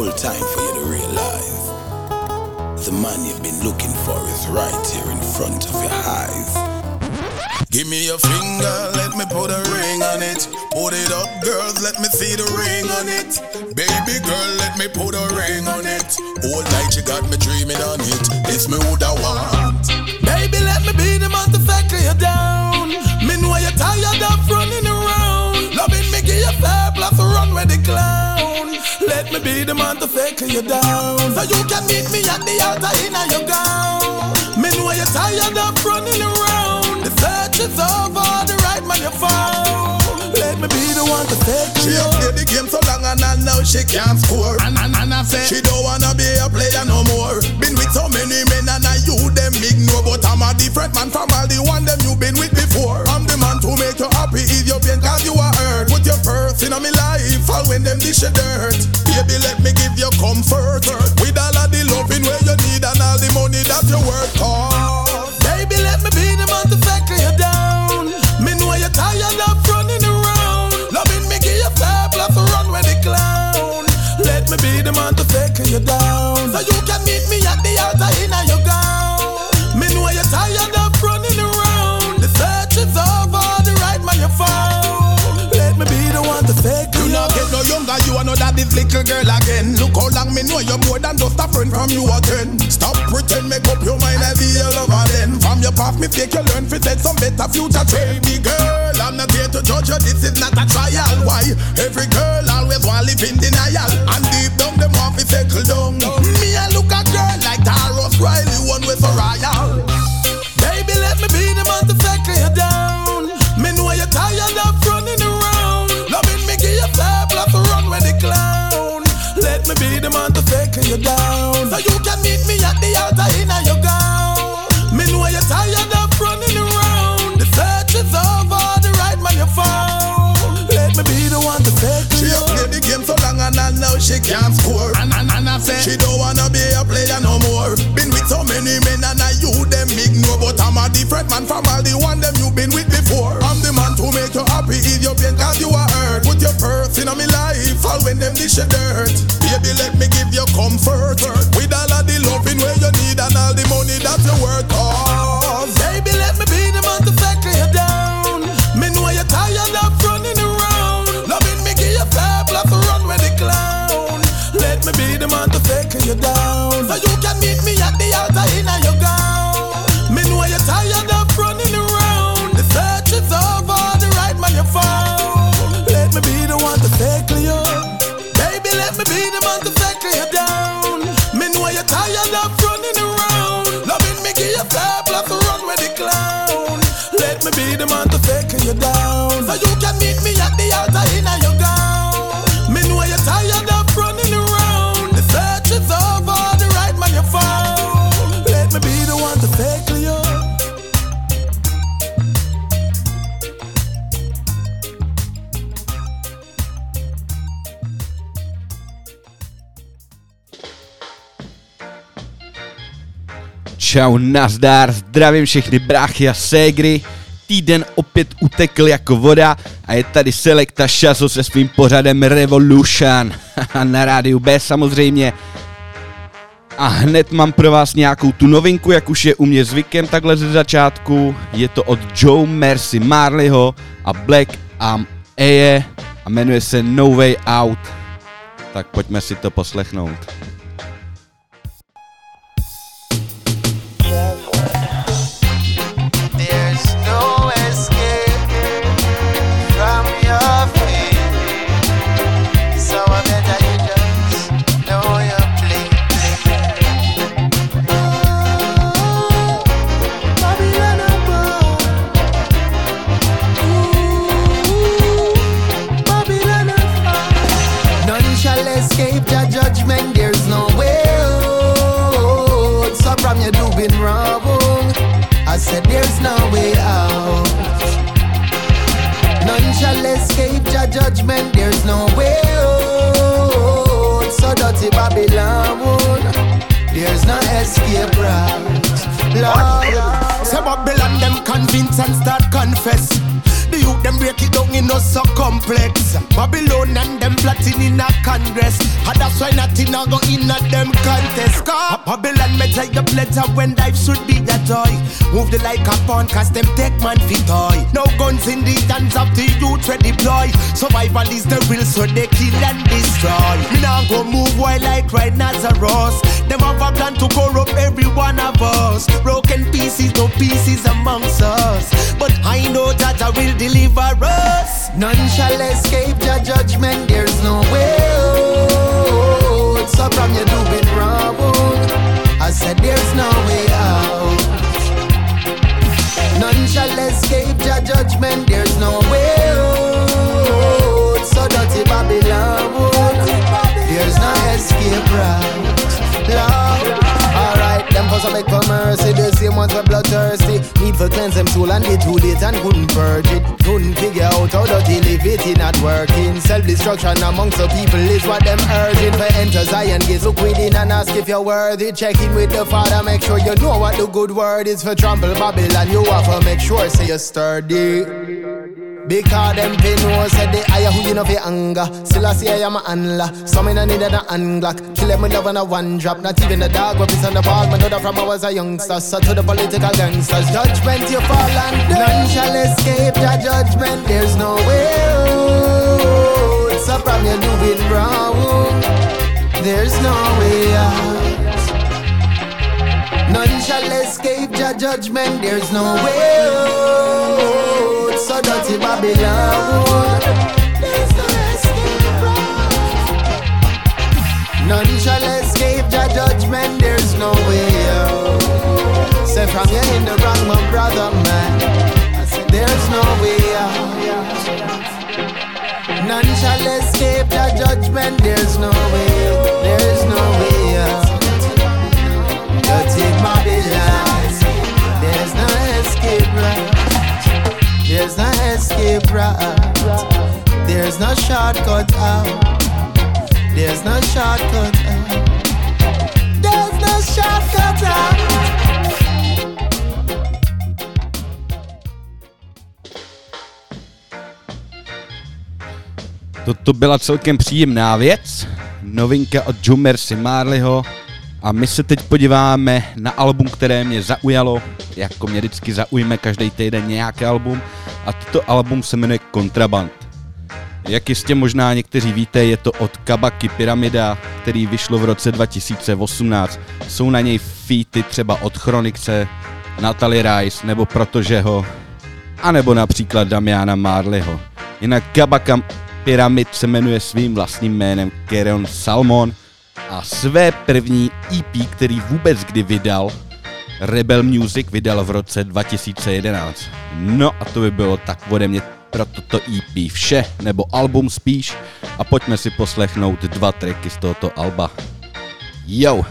full time for you to realize the man you've been looking for is right here in front of your eyes. Give me your finger, let me put a ring on it. Put it up, girls, let me see the ring on it. Baby girl, let me put a ring on it. All night you got me dreaming on it. This me would I want. Baby, let me be the man to factor you down. Me know you're tired of running around. Loving me, give you fair plus run with the clown. Me be the man to fake you down. So you can meet me at the altar in your gown. Me know you're tired of running around. The search is over, the right man you found. Let me be the one to take She you. have played the game so long and now she can't score. And, and, and I say, She don't wanna be a player no more. Been with so many men and I you them ignore, but I'm a different man from all the one them you been with your purse in my life, all when them dish your dirt. Baby, let me give you comfort with all of the loving where you need and all the money that you work hard. Baby, let me be the man to factor you down. Me know you're tired of running around. Loving me, give you fair plus run with the clown. Let me be the man to factor you down. That this little girl again. Look how long me know you more than just a friend from you again. Stop pretend, make up your mind, I be your lover then. From your past mistake, you learn to set some better future trade. Me girl, I'm not here to judge you, this is not a trial. Why? Every girl always want live in denial. And deep down, them want to settle down. Me, I look a girl like a different man from all the one them you've been with before. I'm the man to make you happy, ease your pain cause you are hurt. Put your purse in my life, all when them dish your dirt. Baby, let me give you comfort with all of the loving where you need and all the money that you work hard. Baby, let me be the man to factor you down. Me know you're tired of running around. Loving me, give you fair plus run with the clown. Let me be the man to factor you down. So you you can meet me at the altar in your gown. Me know you're tired of running around. The search is over, the right man you found. Let me be the one to factor you. Čau, nazdar, zdravím všechny bráchy a ségry. Týden opět utekl jako voda a je tady Selekta Šazo se svým pořadem Revolution. Na rádiu B samozřejmě. A hned mám pro vás nějakou tu novinku, jak už je u mě zvykem takhle ze začátku. Je to od Joe Mercy Marleyho a Black Am Eye a jmenuje se No Way Out. Tak pojďme si to poslechnout. Escape route. Lord, Say Babylon them convince and start confess. The them break it down in no so complex. Babylon and them plotting in a congress. And that's why nothing a go in a them contest. Cause Babylon me tell you better when life should be a toy. Move the like a pawn cause them take man fi toy. No guns in the hands of the youth we deploy. Survival is the real so they kill and destroy. Me now go move while like right Nazareth. Them have a plan to corrupt every one of us. Broken pieces, no pieces amongst us. But I know that I will deliver us. None shall escape the judgment. There's no way out. So from you doing wrong, I said there's no way out. None shall escape the judgment. There's no way out. So dirty Babylon, there's no escape route. Lord. Alright, them for some beg for mercy. The same ones bloodthirsty. Need for cleanse them soul and they too late and couldn't purge it. Couldn't figure out how dirty live it in not working. Self destruction amongst the people is what them urging. For enter Zion gates, look within and ask if you're worthy. Check in with the Father, make sure you know what the good word is for trample Babylon. You have to make sure say you're sturdy. Because them pay no said they hire who you know for anger. Still I say I am a handler. Some in a need an unglock. Kill them with love on a one drop. Not even the dog what is on the ball. My know from I was a youngster. So to the political gangsters. Judgment you fall under. None shall escape the judgment. There's no way out. So from you doing wrong. There's no way out. None shall escape the judgment. There's no way out. So dirty Babylon. There's no escape None shall escape the judgment. There's no way out. Say from you in the wrong, my brother, man. I said there's no way out. None shall escape the judgment. There's no way. There's no way out. Dirty Babylon. There's no escape route. There's no escape route. There's no shortcut out. There's no shortcut out. There's no shortcut out. Toto byla celkem příjemná věc, novinka od Jumersi Marleyho a my se teď podíváme na album, které mě zaujalo, jako mě vždycky zaujme každý týden nějaké album a toto album se jmenuje Kontraband. Jak jistě možná někteří víte, je to od Kabaki Pyramida, který vyšlo v roce 2018. Jsou na něj featy třeba od Chronixe, Natalie Rice nebo Protože a nebo například Damiana Marleyho. Jinak Kabaka Pyramid se jmenuje svým vlastním jménem Keron Salmon a své první EP, který vůbec kdy vydal, Rebel Music vydal v roce 2011. No a to by bylo tak ode mě pro toto EP vše, nebo album spíš, a pojďme si poslechnout dva tracky z tohoto alba. Yo!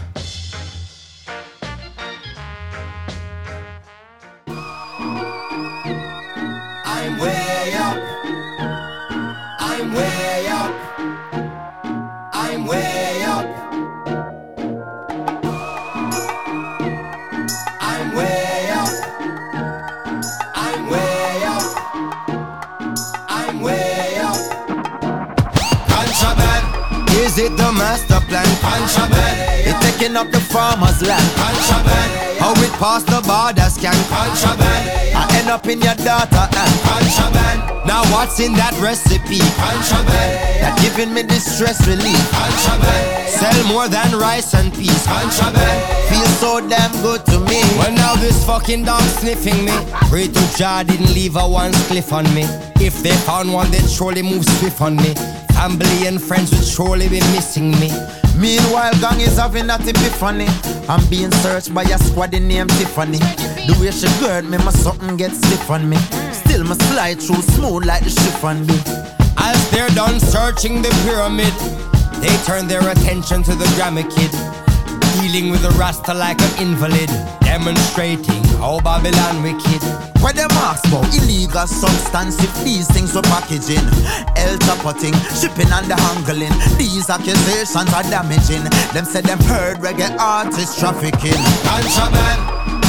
Plan? Contraband, it's taking up the farmer's land. Contraband, how it pass the border scan. Contraband, I end up in your daughter eh. and contraband. Now what's in that recipe? Contraband, that giving me distress stress relief. Contraband, sell more than rice and peas. Contraband, feels so damn good to me. Well now this fucking dog sniffing me. Pray to Jah didn't leave a one spliff on me. If they found one, they'd surely move swift on me. Family and friends would surely be missing me. Meanwhile, gang is having that epiphany. I'm being searched by a squad named Tiffany. The way she gird me, my something gets stiff on me. Still, my slide through smooth like the chiffon be. As they're done searching the pyramid, they turn their attention to the Grammy kid. Dealing with the Rasta like an invalid, demonstrating how Babylon wicked. Where them ask about illegal substance if these things were packaging, elder potting, shipping and the handling. These accusations are damaging. Them said them heard reggae artists trafficking. Contraband,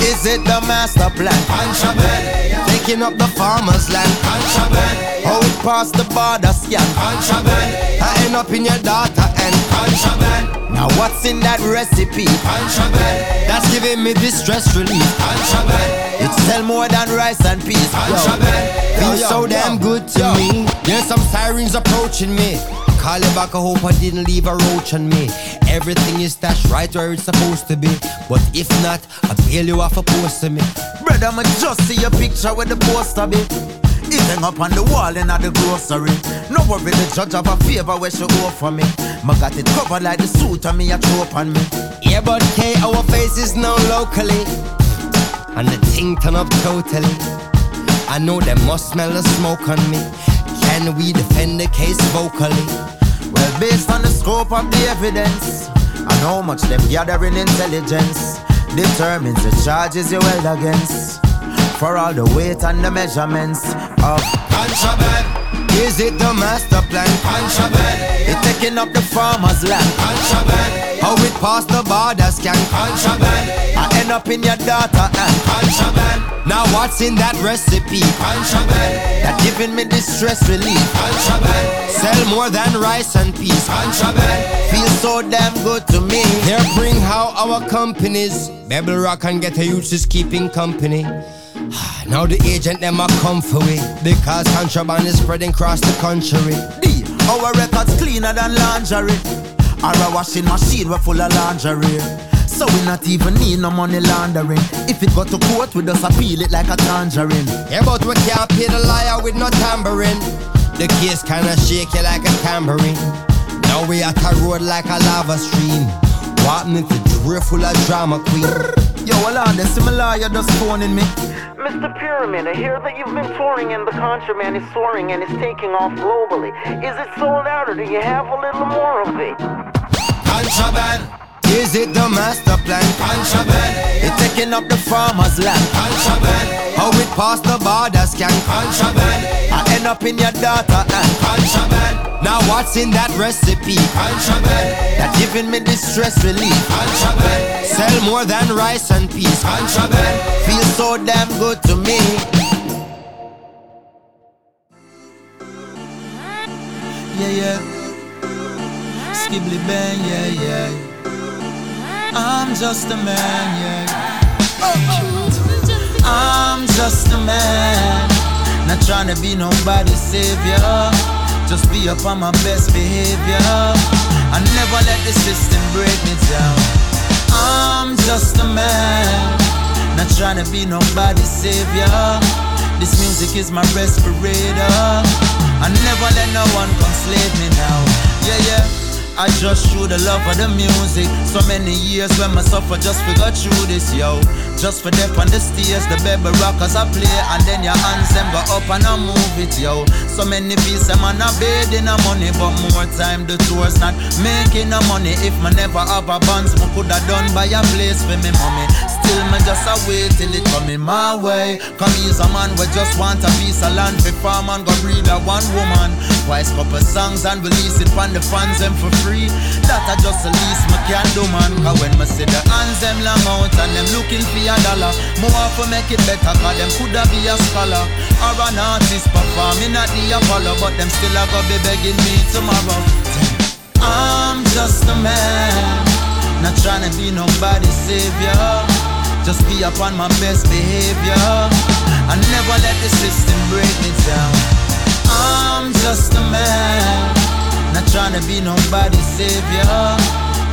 is it the master plan? Contraband, taking up the farmer's land. Contraband. How it past the border scan. Contraband. I end up in your data and contraband. Now what's in that recipe? Contraband. That's giving me distress relief. Contraband. It sell more than rice and peas. Contraband. Feels so damn good to me. There's some sirens approaching me. Call it back, I hope I didn't leave a roach on me. Everything is stashed right where it's supposed to be. But if not, I bail you off a post to me. Brother, I'ma just see your picture with the poster be. It hang up on the wall in at the grocery. No worry, the judge of a favor where she go for me. Ma got it covered like the suit on me, a trope on me. Yeah, but K, our face is known locally. And the thing turn up totally. I know they must smell the smoke on me. Can we defend the case vocally? Well, based on the scope of the evidence and how much them gathering intelligence determines the charges you held against. For all the weight and the measurements of contraband. Is it the master plan? Contraband. It taking up the farmer's land. Contraband. How it pass the border scan? Contraband. I end up in your daughter and contraband. Now what's in that recipe? Contraband. That giving me distress relief. Contraband. Sell more than rice and peas. Contraband. Feel so damn good to me. Here bring how our companies, Bebel Rock and Get a Youth is keeping company. Now the agent them a come for we Because contraband is spreading across the country. D, our records cleaner than lingerie. A washing machine we full of lingerie. So we not even need no money laundering. If it got to court we just appeal it like a tangerine. Yeah but we can't pay the liar with no tambourine The case kinda shake you like a tambourine. Now we at a road like a lava stream. Walking into drift full of drama queen Yo, hold on, the similar you're just phoning me Mr. Pyramid, I hear that you've been touring and the contraband is soaring and is taking off globally. Is it sold out or do you have a little more of it? Contraband. Is it the master plan? Contraband. It's taking up the farmer's land. Contraband. How it past the border scan? Contraband. End up in your daughter. and contraband. Now what's in that recipe? Contraband. That giving me distress relief. Contraband. Sell more than rice and peas. Contraband. Feel so damn good to me. Yeah, yeah. Skibbly bang, yeah, yeah. I'm just a man, yeah. I'm just a man. Not trying to be nobody's savior. Just be up on my best behavior. I never let the system break me down. I'm just a man. Not trying to be nobody's savior. This music is my respirator. I never let no one come slave me now. Yeah, yeah. I just show the love of the music. So many years when I suffer just we got through this, yo. Just for death on the stairs, the baby rockers I play, and then your hands them go up and I move it, yo. So many pieces man a bed in a money, but more time the tour's not making no money. If me never have a bonds, me coulda done buy a place for me mommy. Still me just a wait till it coming my way. Come he's a man we just want a piece of land for farm go breed a one woman. Wise couple songs and release it from the fans them for free. That I just the least me can do man. Cause when me see the hands them long out and them looking for a dollar, more for make it better cause them coulda be a scholar or an artist performing at the Apollo, but them still a go be begging me tomorrow. I'm just a man, not trying to be nobody's savior. Just be upon my best behavior. I never let the system break me down. I'm just a man, not trying to be nobody's savior.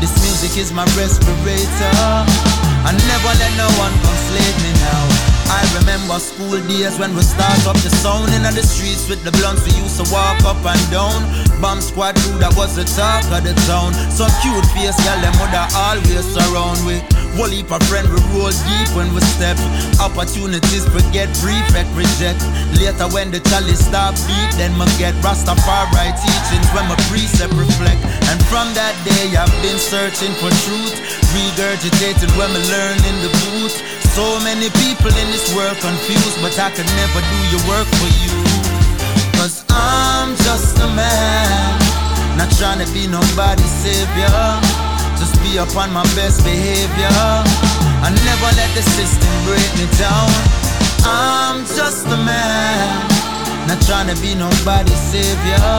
This music is my respirator. I never let no one come slave me now. I remember school days when we start up the sound in the streets with the blunts we used to walk up and down. Bomb squad crew that was the talk of the town. So cute face, girl, them mother always surround with. Whole heap of friend we roll deep when we step. Opportunities forget, prefect reject. Later when the chalice stop beat, then me get Rastafari teachings when my precept reflect. And from that day I've been searching for truth, regurgitating when me learn in the booth. So many people in this world confused, but I could never do your work for you. Cause I'm just a man, not trying to be nobody's savior. Be upon my best behavior. I never let the system break me down. I'm just a man, not trying to be nobody's savior.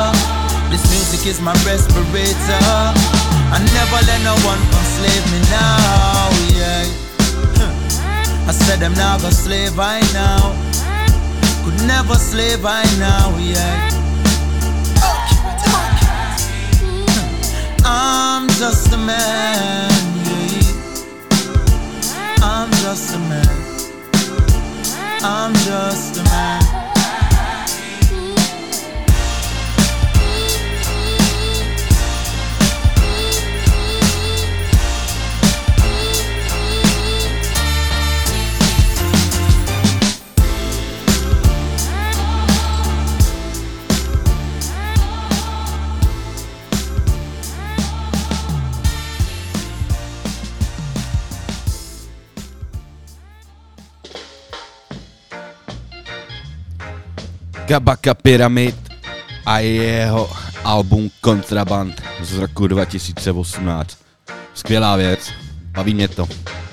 This music is my respirator. I never let no one enslave me now, yeah. I said I'm not a slave, I now. Could never slave, I now, yeah. I'm just a man. I'm just a man. I'm just a man. Kabaka Pyramid a jeho album Kontraband z roku 2018. Skvělá věc, baví mě to.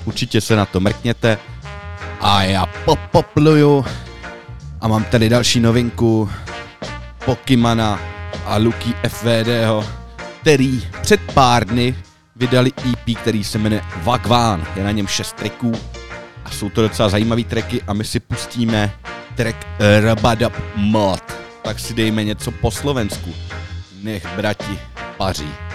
Určitě se na to mrkněte. A já popopluju a mám tady další novinku Pokimana a Luky FVDho, který před pár dny vydali EP, který se jmenuje Vagván. Je na něm šest tracků a jsou to docela zajímavý tracky a my si pustíme track Rabadab Mod. Tak si dejme něco po Slovensku. Nech brati paří.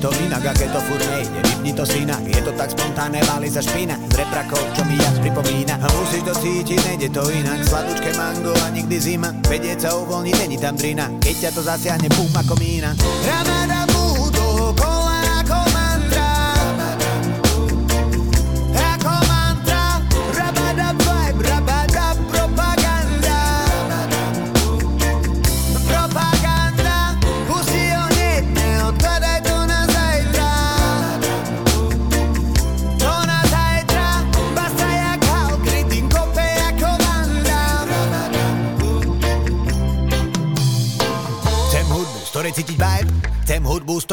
To inak, a keď to furt nejde, vypni to synak, je to tak spontánne, váli sa špina, z reprakov, čo mi jas pripomína. A musíš to cítiť, nejde to inak, sladučké mango a nikdy zima, vedieť sa uvoľní, není tam drina, keď ťa to zasiahne, bum ako mína. Dokola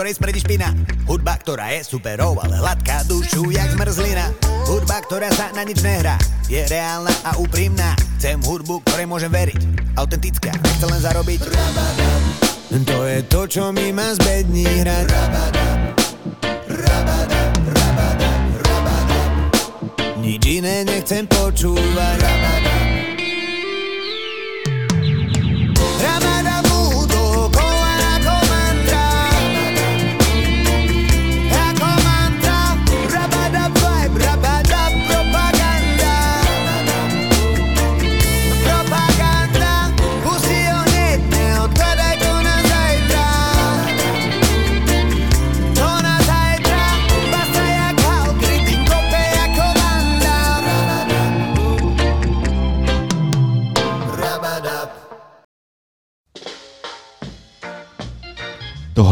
ktorej smrdí špina Hudba, ktorá je superov, ale hladká dušu jak zmrzlina. Hudba, ktorá sa na nič nehrá Je reálna a úprimná. Chcem hudbu, ktorej môžem veriť Autentická, nechce len zarobiť To je to, čo mi má zbední hrať Nič iné nechcem počúvať Rabadabu,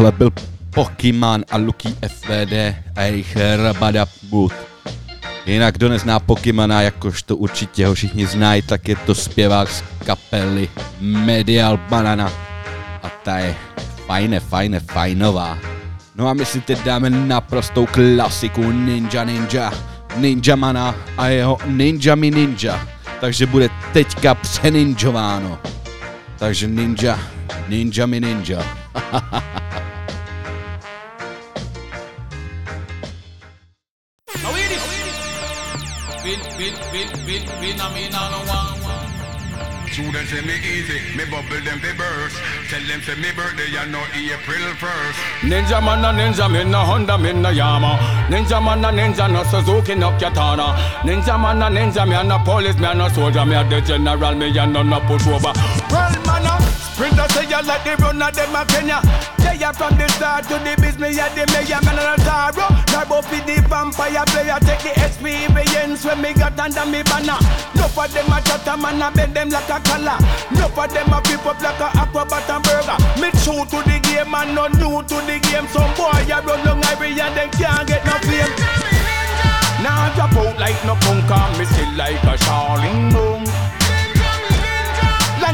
Tohle byl Pokémon a Lucky FVD a jejich Rabada Boot. Jinak kdo nezná Pokemona, jakož to určitě ho všichni znají, tak je to zpěvák z kapely Medial Banana. A ta je fajne, fajne, fajnová. No a my si teď dáme naprostou klasiku Ninja Ninja. Ninja Mana a jeho Ninja Mi Ninja. Takže bude teďka přeninjováno. Takže Ninja, Ninja Mi Ninja. Now them say me easy. Me bubble them fi burst. Tell them say me birthday, you know April 1st. Ninja man a ninja, me no Honda, me no Yama. Ninja man a ninja, no Suzuki, no Katana. Ninja man a ninja, me a no police, me a no soldier, me a the general, me a no no push a say you like the runner, them a Kenya. They are from the start to the business, yeah, the mayor, man a Taro. Turbo for the vampire player, take the experience when me got under me banner. No for them a chat a man a bend them like a collar. No for them a up like a aquabat and burger. Me true to the game and no new to the game. Some boy a run long ivory and they can't get no fame. Now drop out like no punk and me still like a Charling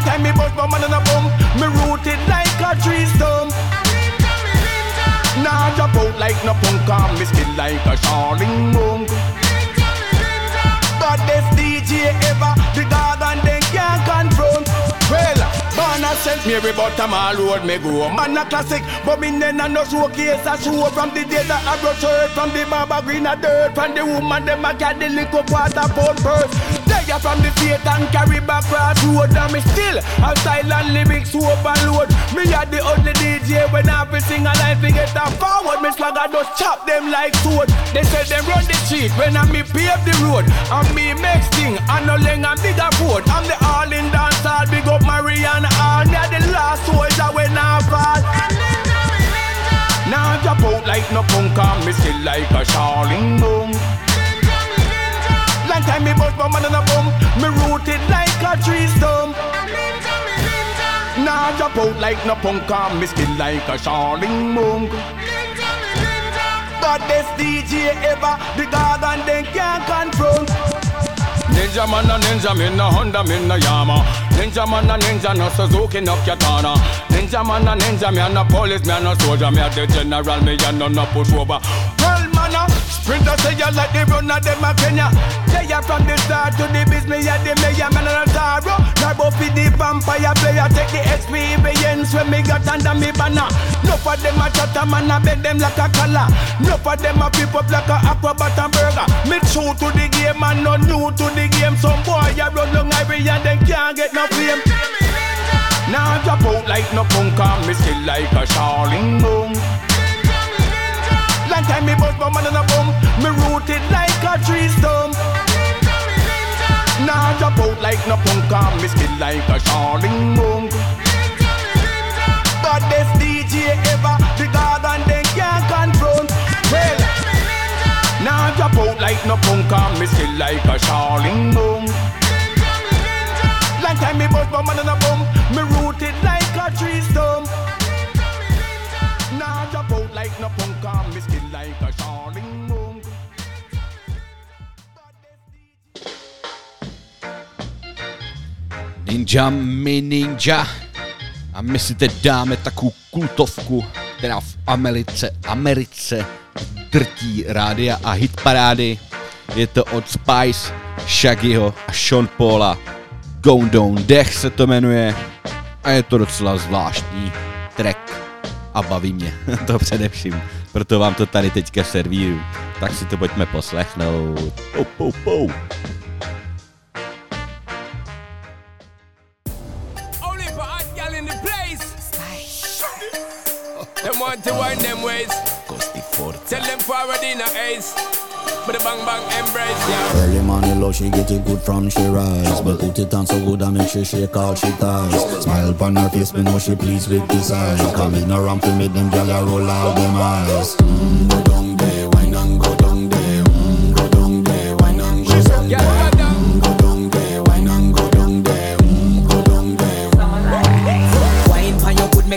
Long time me bust my man on a boom. Me rooted like a tree stump. Now drop out like no punk and me still like a Charling boom. Baddest DJ ever, the Barna sent me every bottom all road me go. Man a classic, but me then a no showcase a show from the day that I brought shirt from the barber green a dirt from the woman them a carry the little quarter pound purse. They are from the faith and carry back cross road and me still a style and lyrics overload. Me a the only DJ when I fi sing a line fi get a forward. Me swagger just chop them like sword. They say them run the street when I me pave the road. And me make thing and no and bigger foot. I'm the all in dance all big up Marianne all. Me a the last soldier when I fall. Now drop out like no punk me still like a Charling boom. Long time me bust my man on a boom. Me rooted like a tree stump. Now drop out like no punk me still like a Charling boom. Baddest DJ ever, the god and they can't confront. Ninja man a ninja, me no Honda, me no Yama. Ninja man a ninja, no Suzuki, no Katana. Ninja man a ninja, me a no police, me a no soldier, me a the general, me a no no push over. Well man a sprinter say you like the runner, them a Kenya. They are from the start to the business, yeah, the mayor, man a Taro. Turbo for the vampire player, take the experience when me got under me banner. No for them a chat a man a bend them like a collar. No for them a flip up like a aquabat and burger. Me true to the game and no new to the game. Some boy a run long ivory and then can't get no fame. Now i drop out like no punk and me still like a Charling boom. Long time me bust my man on a boom. Me rooted like a tree stump. Now drop out like no punk and me still like a Charling boom. Baddest DJ ever, the god and they can't confront. Well, now drop out like no punk and me still like a Charling boom. Long time me bust my man on a boom. Me rooted like a tree stump. Ninja mi ninja. A my si teď dáme takovou kultovku, která v Americe, Americe drtí rádia a hitparády. Je to od Spice, Shaggyho a Sean Paula. Going Down Dech se to jmenuje a je to docela zvláštní track a baví mě to především. Proto vám to tady teďka servíru. Tak si to pojďme poslechnout. Pou, pou, pou. Them want to wind them ways. Tell them forward in a ace. But the bang bang embrace, yeah. Early money low, she get it good from she rise But put it on so good I make she shake all she ties Smile upon her face, me know she pleased with this eye Come in around to make them gyal roll out them eyes mm,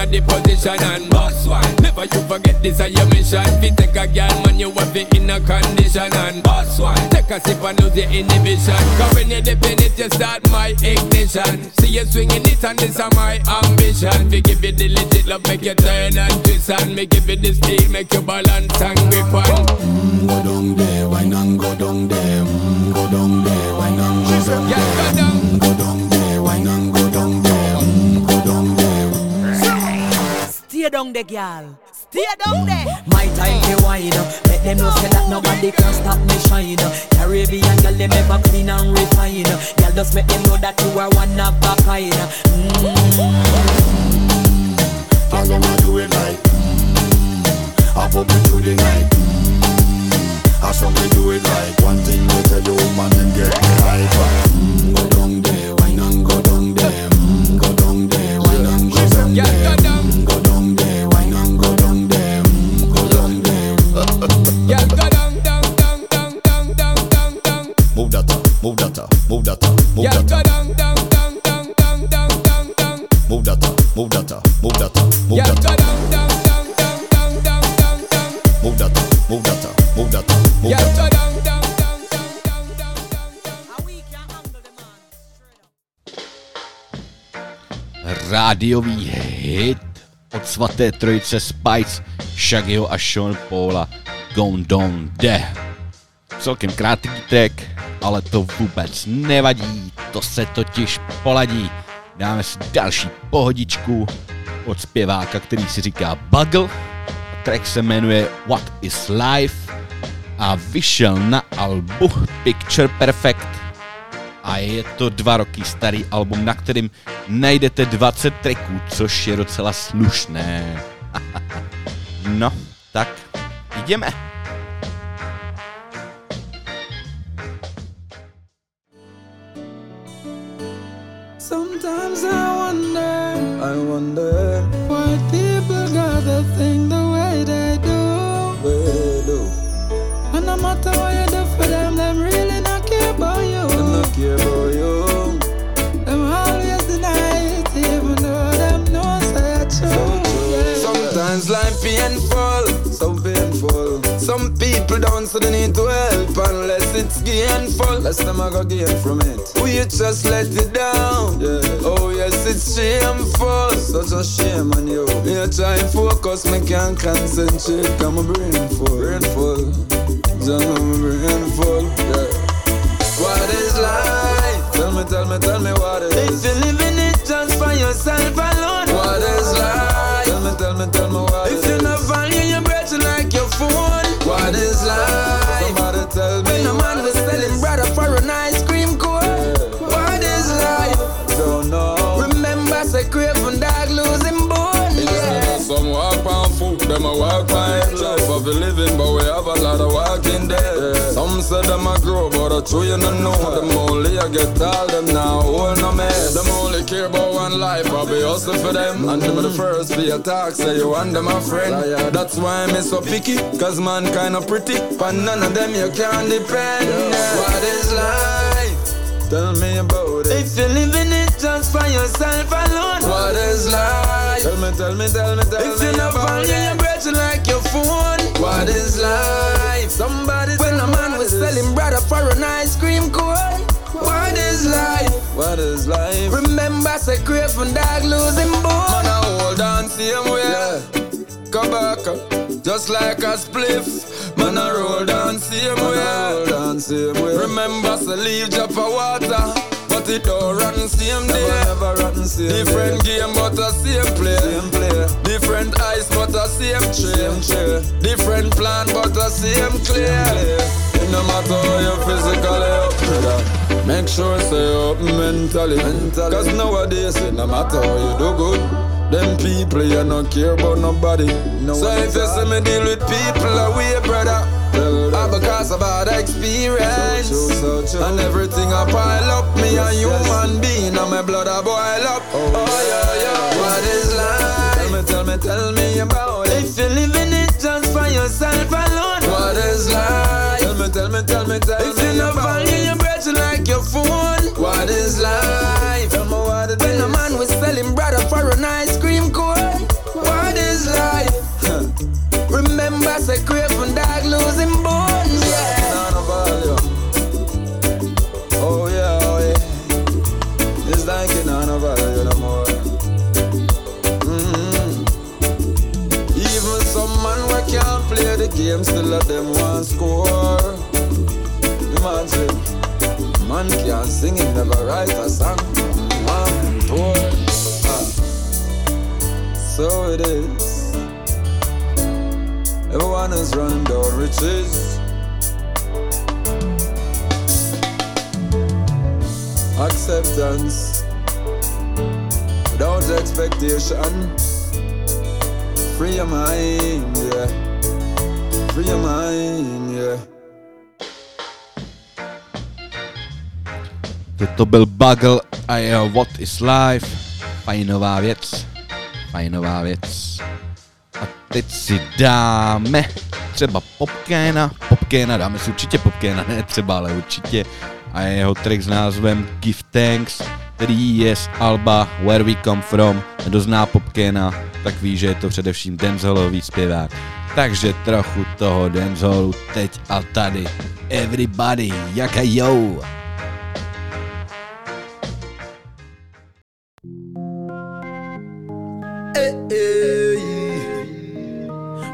Yeah, nobody fight it, just get in a the position and boss one. Never you forget this is your mission. Fi take a girl, man, you have it in a condition. And boss one, take a sip and lose your inhibition. Cause when you dip in it, you start my ignition. See you swinging it and this is my ambition. Fi give you the legit love, make you turn and twist and me give you the speed, make you balance and grip on. Mm, go down there, wine and go down there. Mm, go down there, wine and go down there. Mm, go down down there, girl. Stay down there. My time to wine. Let them know say that nobody can stop me shine. Caribbean girl, them ever clean and refine. Girl, just make them know that you are one of a kind. Mm. All them a do it like mm, I pop it through the night mm, I saw me do it like One thing we tell you woman and get me hyper mm, move Yeah, that go up down, down, down, down, down, down, down. Rádiový hit od svaté trojice Spice, Shaggyho a Sean Paula Go Down Deh. Celkem krátký track, ale to vůbec nevadí, to se totiž poladí. Dáme si další pohodičku od zpěváka, který si říká Bugle. Track se jmenuje What is Life a vyšel na albu Picture Perfect a je to dva roky starý album, na kterým najdete 20 tracků, což je docela slušné. no, tak jdeme. Sometimes I wonder, I wonder why people gotta think the way they do. They do. And no matter what Some people don't so they need to help unless it's gainful. Less them I got gain from it. We just let it down. Yeah. Oh yes, it's shameful. Such a shame on you. Me a try and focus, me can't concentrate. Cause my brain full, brain full. Just my brain full. Yeah. What is life? Tell me, tell me, tell me what it is. If you're living it just for yourself alone. What is life? Tell me, tell me, tell me what If say craving dog losing bone. Yeah. Some walk on foot, them a walk on life of a living, but we have a lot of walking dead. Some say them a grow, but I true you no know. Them only I get all them now, hold no man. Them only care about one life, I be hustle for them. And them the first be attack, say you want them a friend. That's why I'm so picky, cause man kinda pretty. But none of them you can depend. What is life? Tell me about it. If you're living it just for yourself alone. What is life? Tell me, tell me, tell me, tell if me. If you not value your breath like your phone. What is life? Somebody when a man was selling brother for an ice cream cone. What is life? What is life? Remember, say craving dog losing bone. Man, I hold on same way. Yeah. Come back, up, just like a spliff. Man, I roll down same way. Roll down same way. Remember, say leave drop of water. It don't same day. Never, never run same Different day. game, but a same play. Same play. Different ice, but a same tray. Same tray. Different plan, but a same clear. It no matter how you physically up, brother. Make sure say you up mentally. Mentally. Cause nowadays, it no matter how you do good. Them people, you don't care about nobody. No so if you see me deal with people away, brother. I because of bad experience So true, so true. And everything I pile up Me a human being and my blood I boil up Oh, oh yeah, yeah What is life? Tell me, tell me, tell me about it If you're living it just for yourself alone. What is life? Tell me, tell me, tell me, tell If me you not about value your breath like your phone. What is life? Tell me what it When a man was selling brother for an ice cream cone. What is life? man byl Bugle a jeho What is Life. Fajnová věc. Fajnová věc. A teď si dáme třeba Popkéna. Popkéna, dáme si určitě Popkéna, ne třeba, ale určitě. A jeho track s názvem Give Thanks, který je z Alba Where We Come From. Kdo zná Popkéna, tak ví, že je to především dancehallový zpěvák. Takže trochu toho dancehallu teď a tady. Everybody, jaka yo!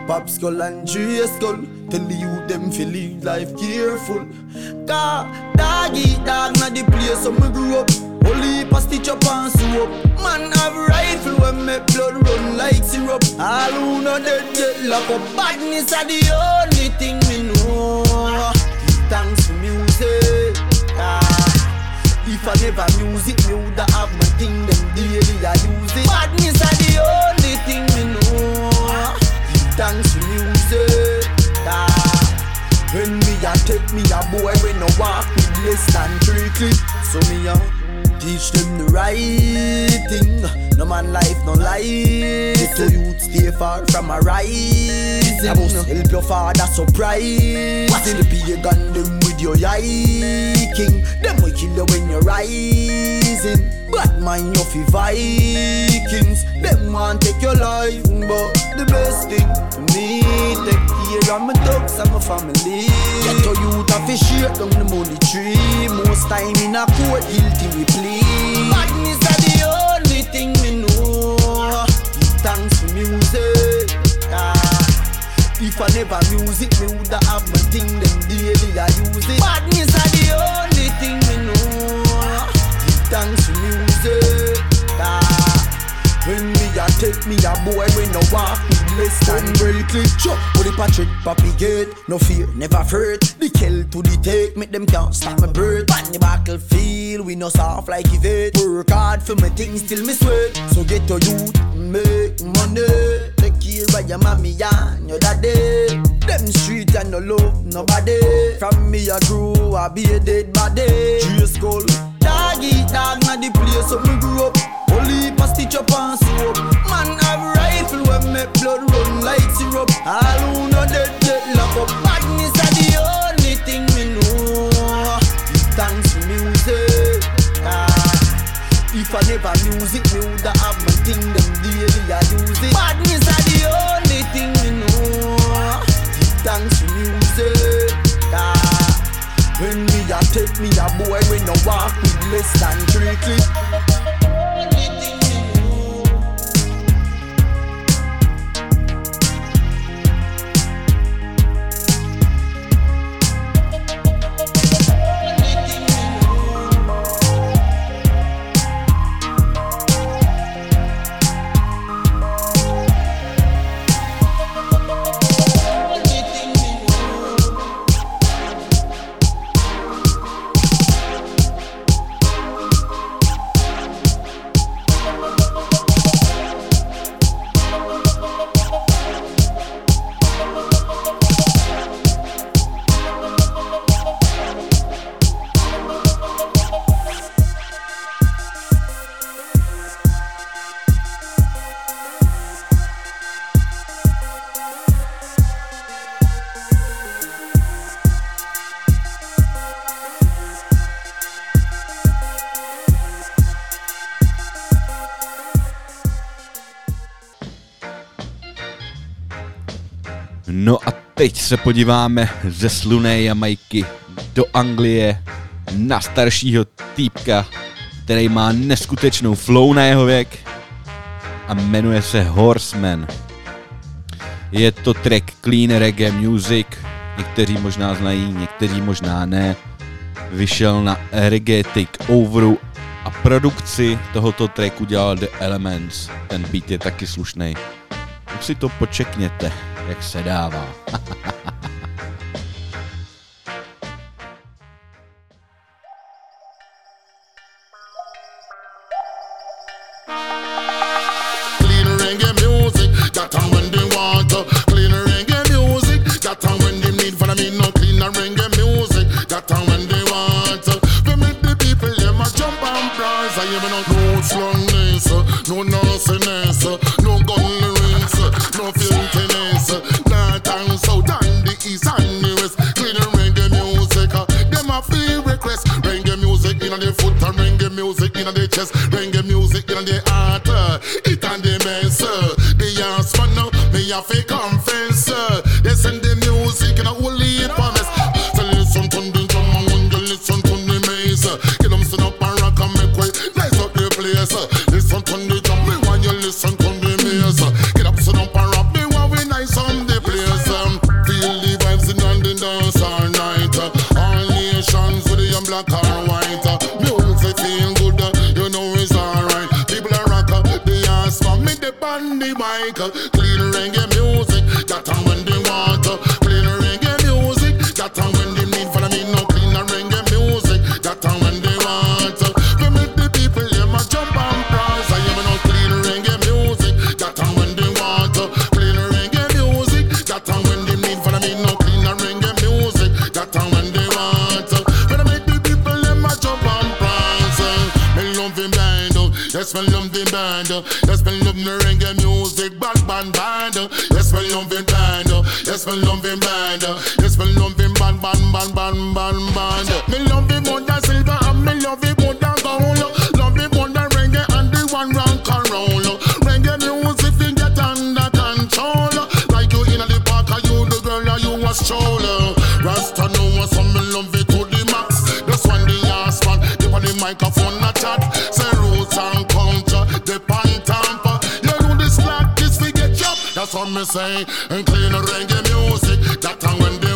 Pop skull and J skull. Tell the youth them feel live life careful. Car doggy dog na the place so me grew up. Only a stitch up and soap. Man have rifle when make blood run like syrup. All who no dead get locked up. Badness are the only thing me know. Thanks for music. Ah. If I never music, me woulda have my thing. Them man life no lie. So youth stay far from a rising. I must help your father surprise. Watch the pagan them with your eye king. Them will kill you when you're rising. But mind your fi Vikings. Them want take your life, but the best thing to me take care of my dogs and my family. Get to youth a fi shake down the money tree. Most time in a court guilty we plead. Badness are the only thing me music. Ah. If I never music, me woulda have my thing. Them daily I use it. Badness are the only thing me know. Give thanks for music. Ah. When me a take me a boy when no walk less than break it Chop with the Patrick Papi gate No fear, never fret. The kill to the take Make them can't stop my birth On the battlefield We no soft like Yvette Work hard for my things till me sweat. So get your youth Make money. Take care of your mommy and your daddy. Them street and no love nobody. From me a grew I be a dead body. Dress skull Doggy dog na the place so me grew up. Only a stitch up and soap. Man have rifle when make blood run like syrup. All who no dead get lock up. Badness are the only thing me know. Give thanks for music. Ah. If I never music me woulda have my thing Them daily I use it. Badness are the only thing me know. Give thanks for music. Ah. When me a take me a boy when no walk with less than three clip se podíváme ze sluné Jamajky do Anglie na staršího týpka, který má neskutečnou flow na jeho věk a jmenuje se Horseman. Je to track Clean Reggae Music, někteří možná znají, někteří možná ne. Vyšel na Reggae Takeoveru a produkci tohoto tracku dělal The Elements. Ten beat je taky slušný. Už si to počekněte, jak se dává. baby, no no slangness, no nastiness, no gun lyrics, no filthiness. North and south and the east and the west, clean reggae music. Them a feel request. Reggae music in the foot and reggae music in the chest. Reggae music in the heart, it and the mess. The ass man, me a fake come. cycle. Uh, clean reggae music, that time when they want. Uh, clean reggae music, that time when they need follow me. No clean reggae music, that time when they want uh, to. We make the people them a jump and prance. I am no clean reggae music, that time when they want. Clean reggae music, that time when they need follow me. No clean reggae music, that time when they want to. Make the people them a jump and prance. Me love the band, yes me love the band. a stroller. Rasta know what some love it to the max. That's when the ass man, they on the microphone a chat. Say roots and culture, they pan tamper. You do this like this, we get job. That's what me say. And clean reggae music, that time when they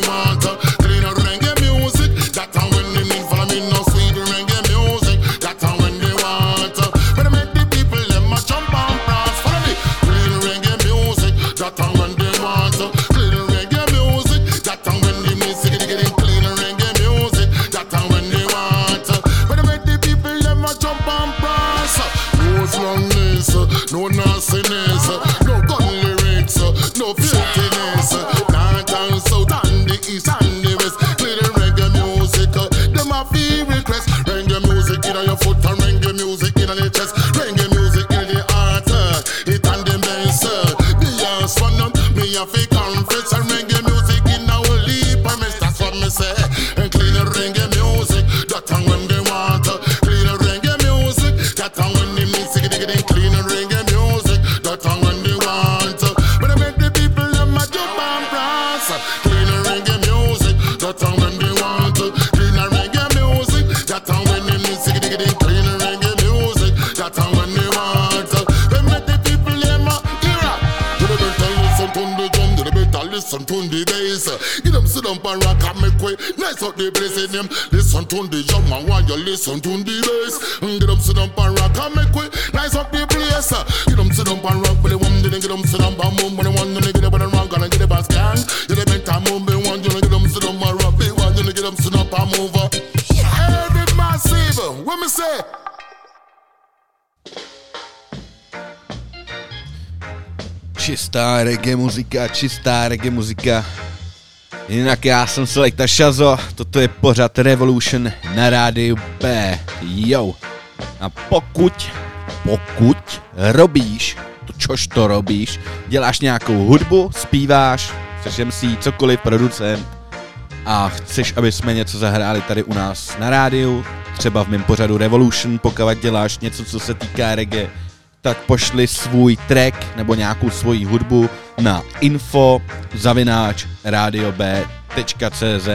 listen to the drum and while you listen to the bass. Mm, get them sit up and rock and make way, nice up the place. Uh. Get them sit up and rock, but they want to get them sit up and move, but they want to get up and rock and get the bass gang. You the better move, they want you to get them sit up and rock, they want you to get them sit up and move. Every massive, what me say? Ci sta reggae musica, ci sta reggae musica Jinak já jsem Selecta Shazo, toto je pořad Revolution na rádiu B. Jo. A pokud, pokud robíš, to čož to robíš, děláš nějakou hudbu, zpíváš, chceš MC, cokoliv, producent a chceš, aby jsme něco zahráli tady u nás na rádiu, třeba v mém pořadu Revolution, pokud děláš něco, co se týká reggae, tak pošli svůj track nebo nějakou svoji hudbu na info zavináč radiob.cz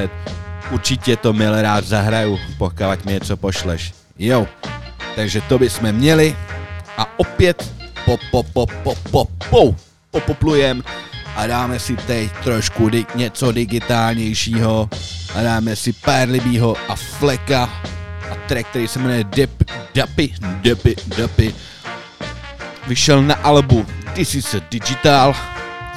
Určitě to milé rád zahraju, pokud mi něco pošleš. Jo, takže to bychom měli. A opět po po po po po po popoplujem a dáme si teď trošku di- něco digitálnějšího. A dáme si pár libýho a fleka. A track, který se jmenuje Dip, Dapy, Dapy, Dapy, Vyšel na albu a Digital,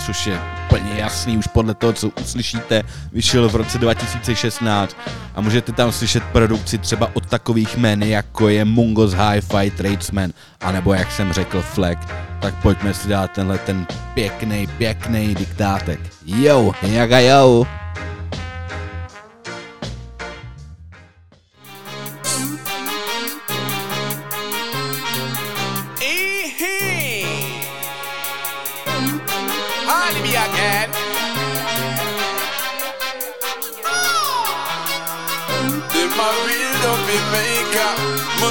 což je úplně jasný už podle toho, co uslyšíte, vyšel v roce 2016 a můžete tam slyšet produkci třeba od takových jmen, jako je Mungos Hi-Fi Tradesman, anebo jak jsem řekl Fleck. Tak pojďme si dát tenhle ten pěkný, pěkný diktátek. Yo, jaga yo.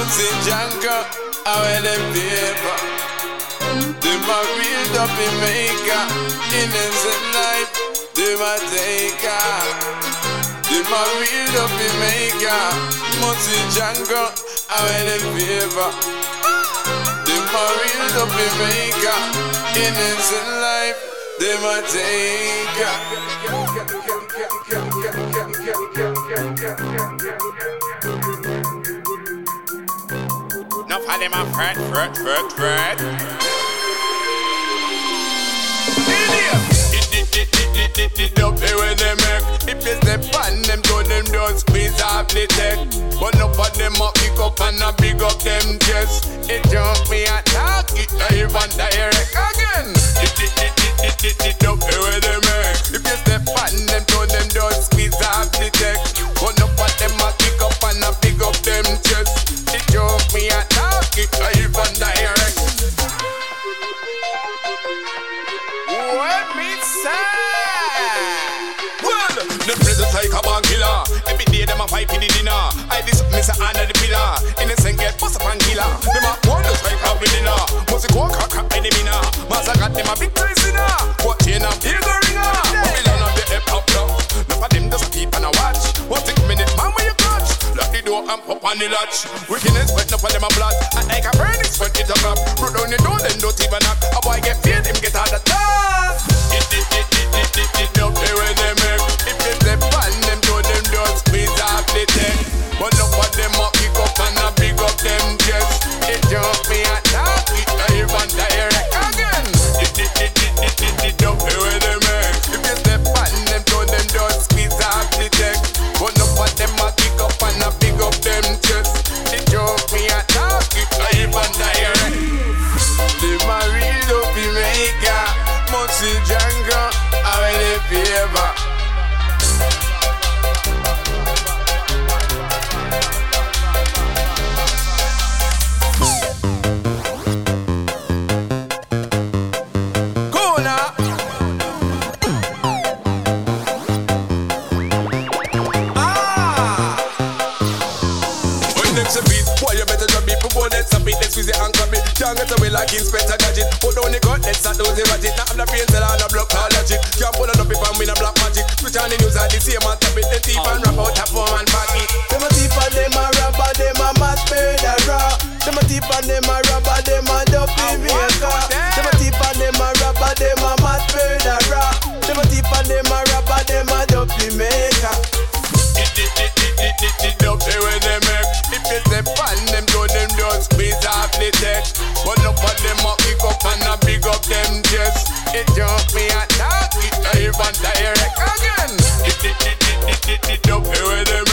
Muncie Janko, I wear them paper. Them a real dopey maker, innocent life, them a taker. Them a real dopey maker, Muncie Janko, I wear them paper. Them a real dopey maker, innocent life, them a Enough of them a fret, fret, fret, fret. Dopey when they make If you step on them to them don't squeeze off the tech But no for them up pick up and a big up them chest It jump me a talk it even direct again Dopey when they make If you step on them to them don't squeeze bust up and killer. Them a want just like a dinner. Music walk a crack enemy now. Master got them a victory sinner. What chain and hear the ringer. Babylon of the hip hop club. Enough of them just a peep and a watch. What six minute man when you catch? Lock the door and pop on the latch. Wickedness wet enough of them a blood. And like a burning sweat it clap. Put down the door then don't even knock. A boy get Inspector Gadget. Put down the gun, let's those ratchet. Now I'm the pain cell and a block all logic. Can't pull it up if I'm in a black magic. Switch on the news and the same and tap it. The thief and rap out a form and it. Them a thief and them a robber, them a mass murderer. Them a thief and them a robber, them a dopey maker. It it it it it dopey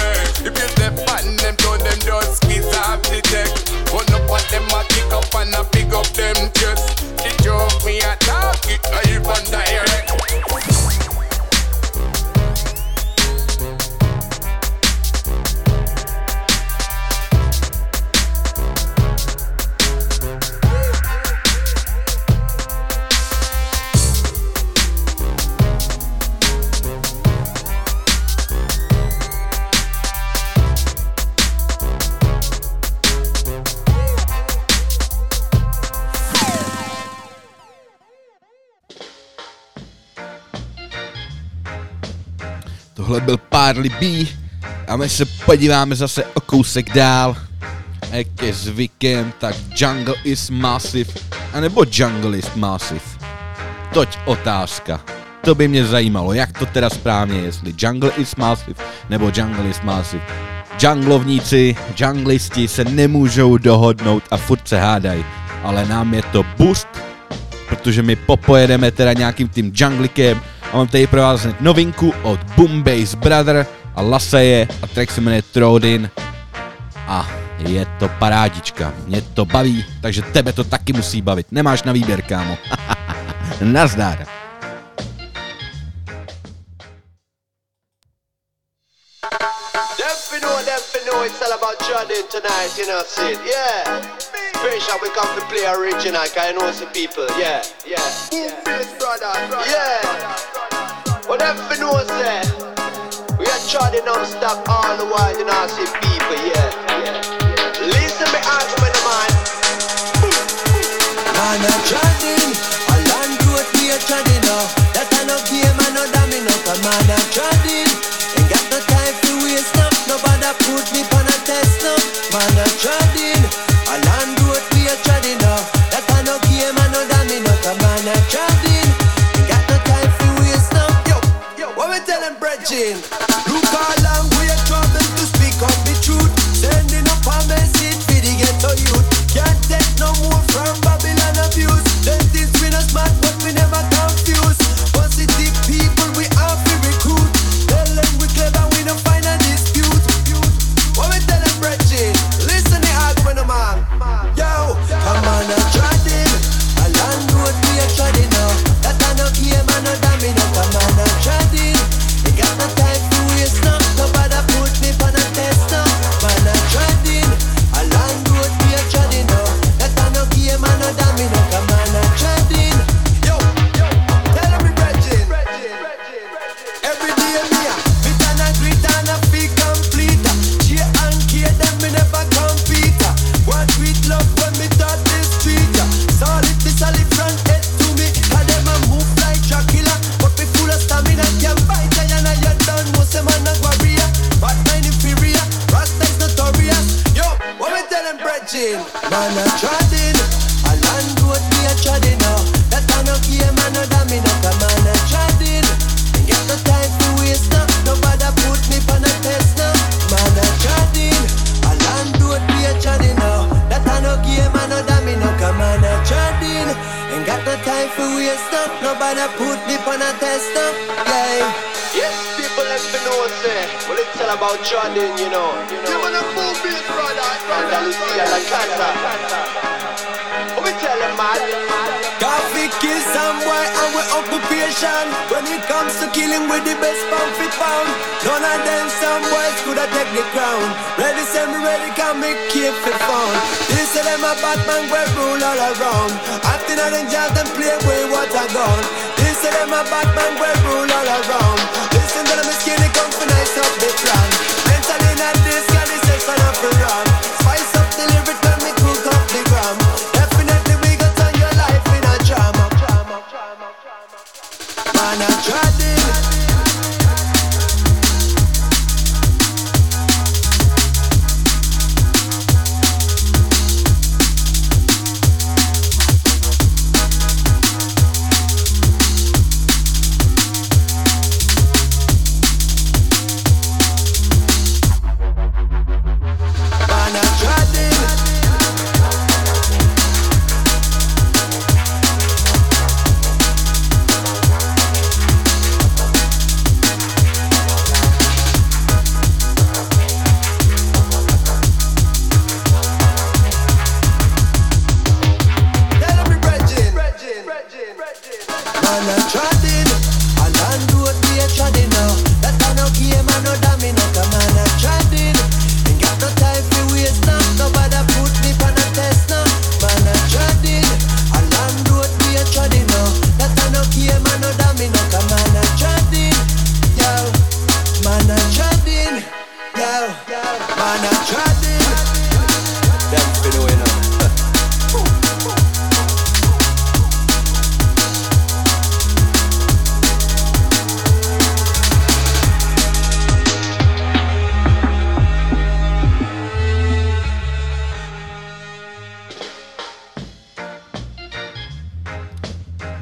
Tohle byl pár libí a my se podíváme zase o kousek dál. A jak je zvykem, tak Jungle is Massive, anebo Jungle is Massive. Toť otázka. To by mě zajímalo, jak to teda správně, jestli Jungle is Massive, nebo Jungle is Massive. Junglovníci, junglisti se nemůžou dohodnout a furt se hádají, ale nám je to boost, protože my popojedeme teda nějakým tím junglikem, a mám tady pro vás hned novinku od Boom Bass Brother a Laseje a track se jmenuje Trodin a je to parádička, mě to baví, takže tebe to taky musí bavit, nemáš na výběr, kámo. Nazdar. tonight, you know, Sid. Yeah. Pretty sure we come to play original, cause I know some people. Yeah, yeah. Boom, yeah. Bass, brother, brother, yeah. Brother. Whatever you know, say, we are trying non-stop all the while, you know, see people, yeah. yeah. Listen me, argument, man. Man, I'm trotting, a land road we are trotting up. That kind of game, I know damn up. A man, I'm trotting, ain't got no time to waste up. Nobody put me on a test up. Man, I'm trotting. Мартин!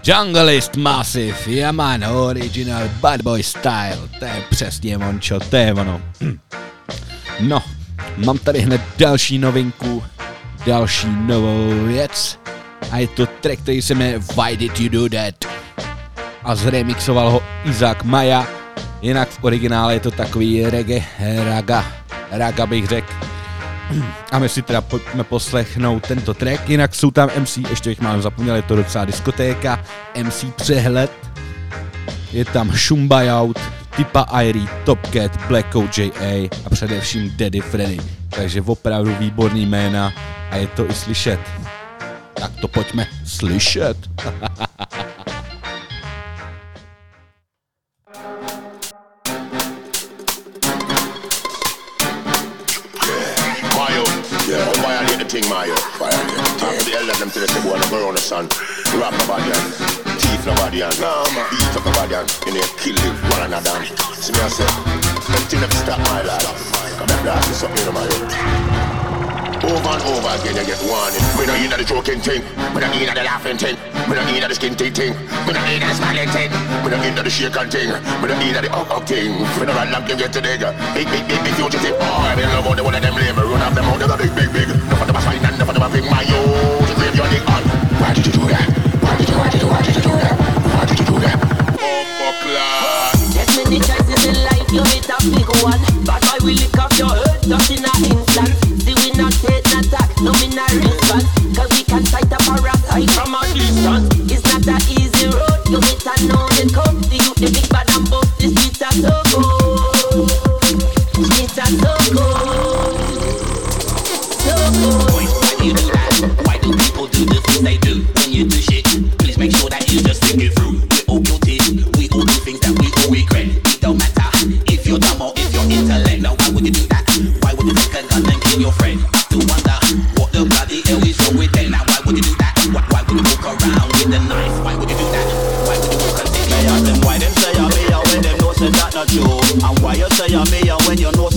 Junglist Massive, Yaman Original Bad Boy Style, to je přesně ončo, to je ono. No, mám tady hned další novinku, další novou věc a je to track, který se jmenuje Why Did You Do That a zremixoval ho Isaac Maya, jinak v originále je to takový reggae, raga, raga bych řekl. A my si teda pojďme poslechnout tento track, jinak jsou tam MC, ještě bych mám zapomněl, je to docela diskotéka, MC Přehled, je tam Shumbayout, Typa Irie, Top Cat, Black OJA a především Daddy Freddy. Takže opravdu výborný jména a je to i slyšet. Tak to pojďme slyšet. nobody and beat up nobody and you know kill the one another. See me I say, thing never stop my life. Come and blast this up, you know, Mayo. Over and over again you get warning. We don't need the joking thing. We don't need the laughing thing. We don't need the skinty thing. We don't need the smiling thing. We don't need the shaking thing. We don't need the hug hug thing. Run like you get to dig. Big big big big fugitive. Oh, Boy They love all the one of them lame Run off them out They got big big big. Enough of them a fight and enough of them a big my yo To grave your dick on. Why did you do that? Why did you, why did you, why did you do that? You hit a big one. But I will lick off your head. Just in an instant not take no attack, no me not response. Cause we can fight a parasite from a distance. It's not a easy road, you better know the code. The youth, the big bad and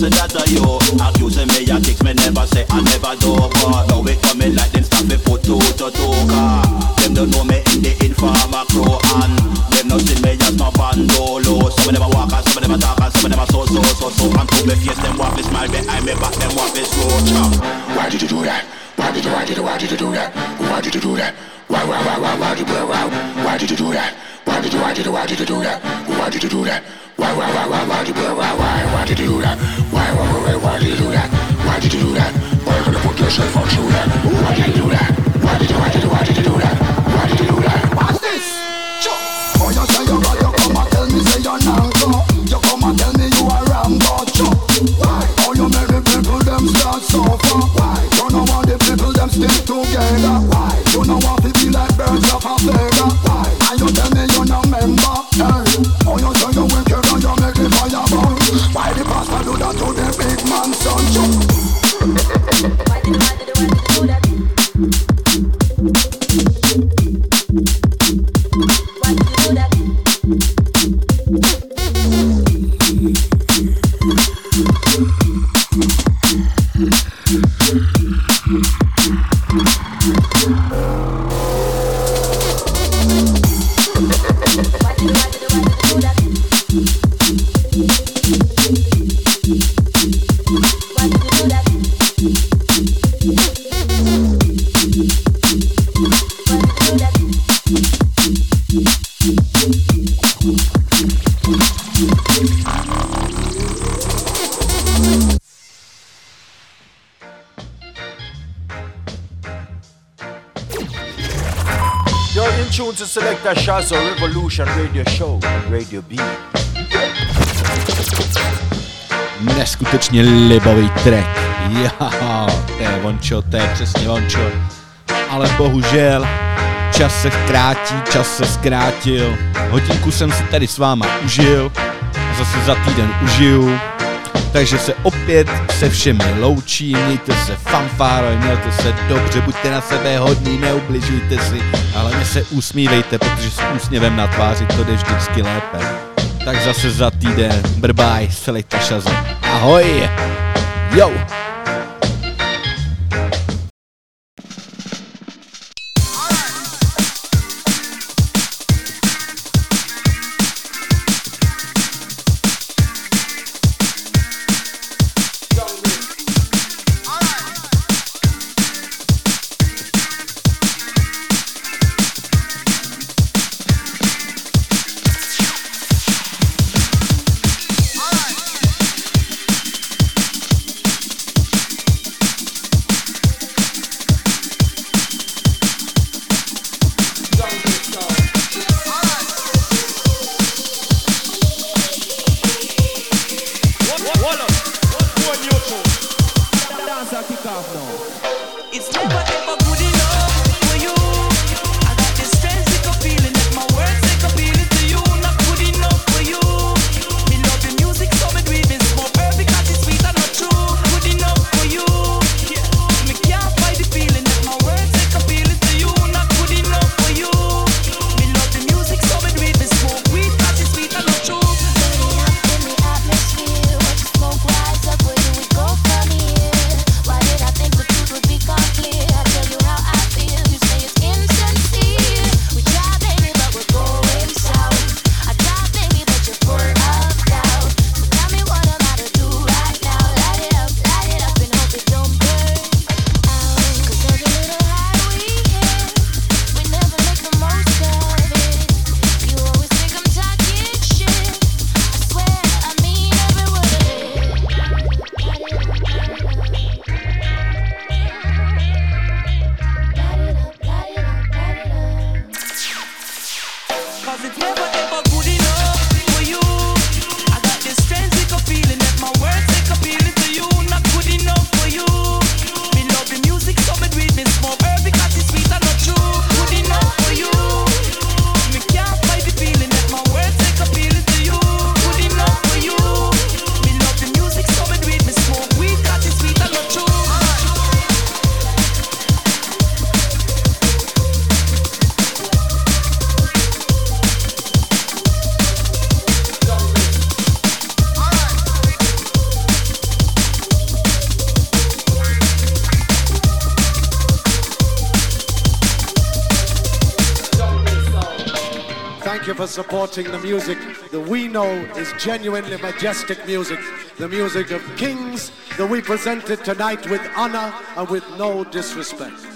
the data, yo. I In tune to Selector Shazza Revolution Radio Show, Radio B. Neskutečně libový track. Jo, to je vončo, to je přesně vončo. Ale bohužel, čas se krátí, čas se zkrátil. Hodinku jsem si tady s váma užil, a zase za týden užiju. Takže se opět se všemi loučím, mějte se fanfáro, mějte se dobře, buďte na sebe hodní, neubližujte si, ale mě se usmívejte, protože s úsměvem na tváři to jde vždycky lépe. Tak zase za týden, brbaj, selekta šazo. Ahoj! Yo! Supporting the music that we know is genuinely majestic music, the music of kings that we presented tonight with honor and with no disrespect.